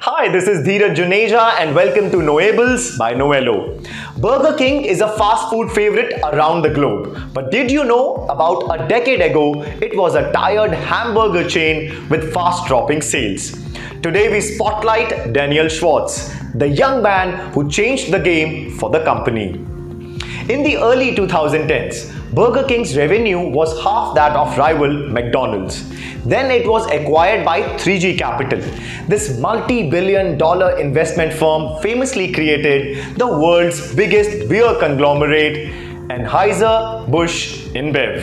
Hi, this is Dheeraj Juneja and welcome to Noables by Noello. Burger King is a fast food favorite around the globe. But did you know about a decade ago, it was a tired hamburger chain with fast dropping sales. Today we spotlight Daniel Schwartz, the young man who changed the game for the company. In the early 2010s, Burger King's revenue was half that of rival McDonald's. Then it was acquired by 3G Capital. This multi-billion dollar investment firm famously created the world's biggest beer conglomerate, Anheuser-Busch InBev.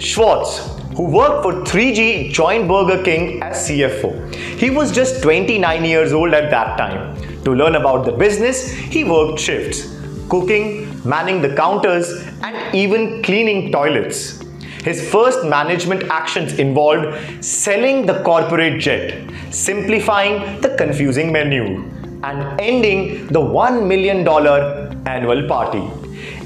Schwartz, who worked for 3G, joined Burger King as CFO. He was just 29 years old at that time. To learn about the business, he worked shifts cooking, manning the counters, and even cleaning toilets. His first management actions involved selling the corporate jet, simplifying the confusing menu, and ending the $1 million annual party.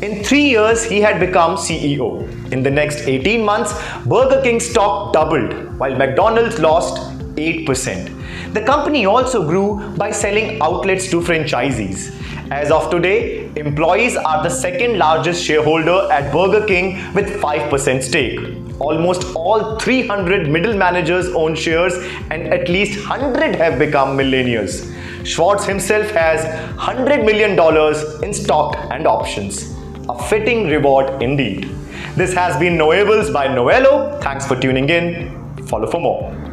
In three years, he had become CEO. In the next 18 months, Burger King's stock doubled, while McDonald's lost 8%. The company also grew by selling outlets to franchisees. As of today, employees are the second largest shareholder at Burger King with 5% stake. Almost all 300 middle managers own shares and at least 100 have become millionaires. Schwartz himself has $100 million in stock and options. A fitting reward indeed. This has been Noables by Noello. Thanks for tuning in. Follow for more.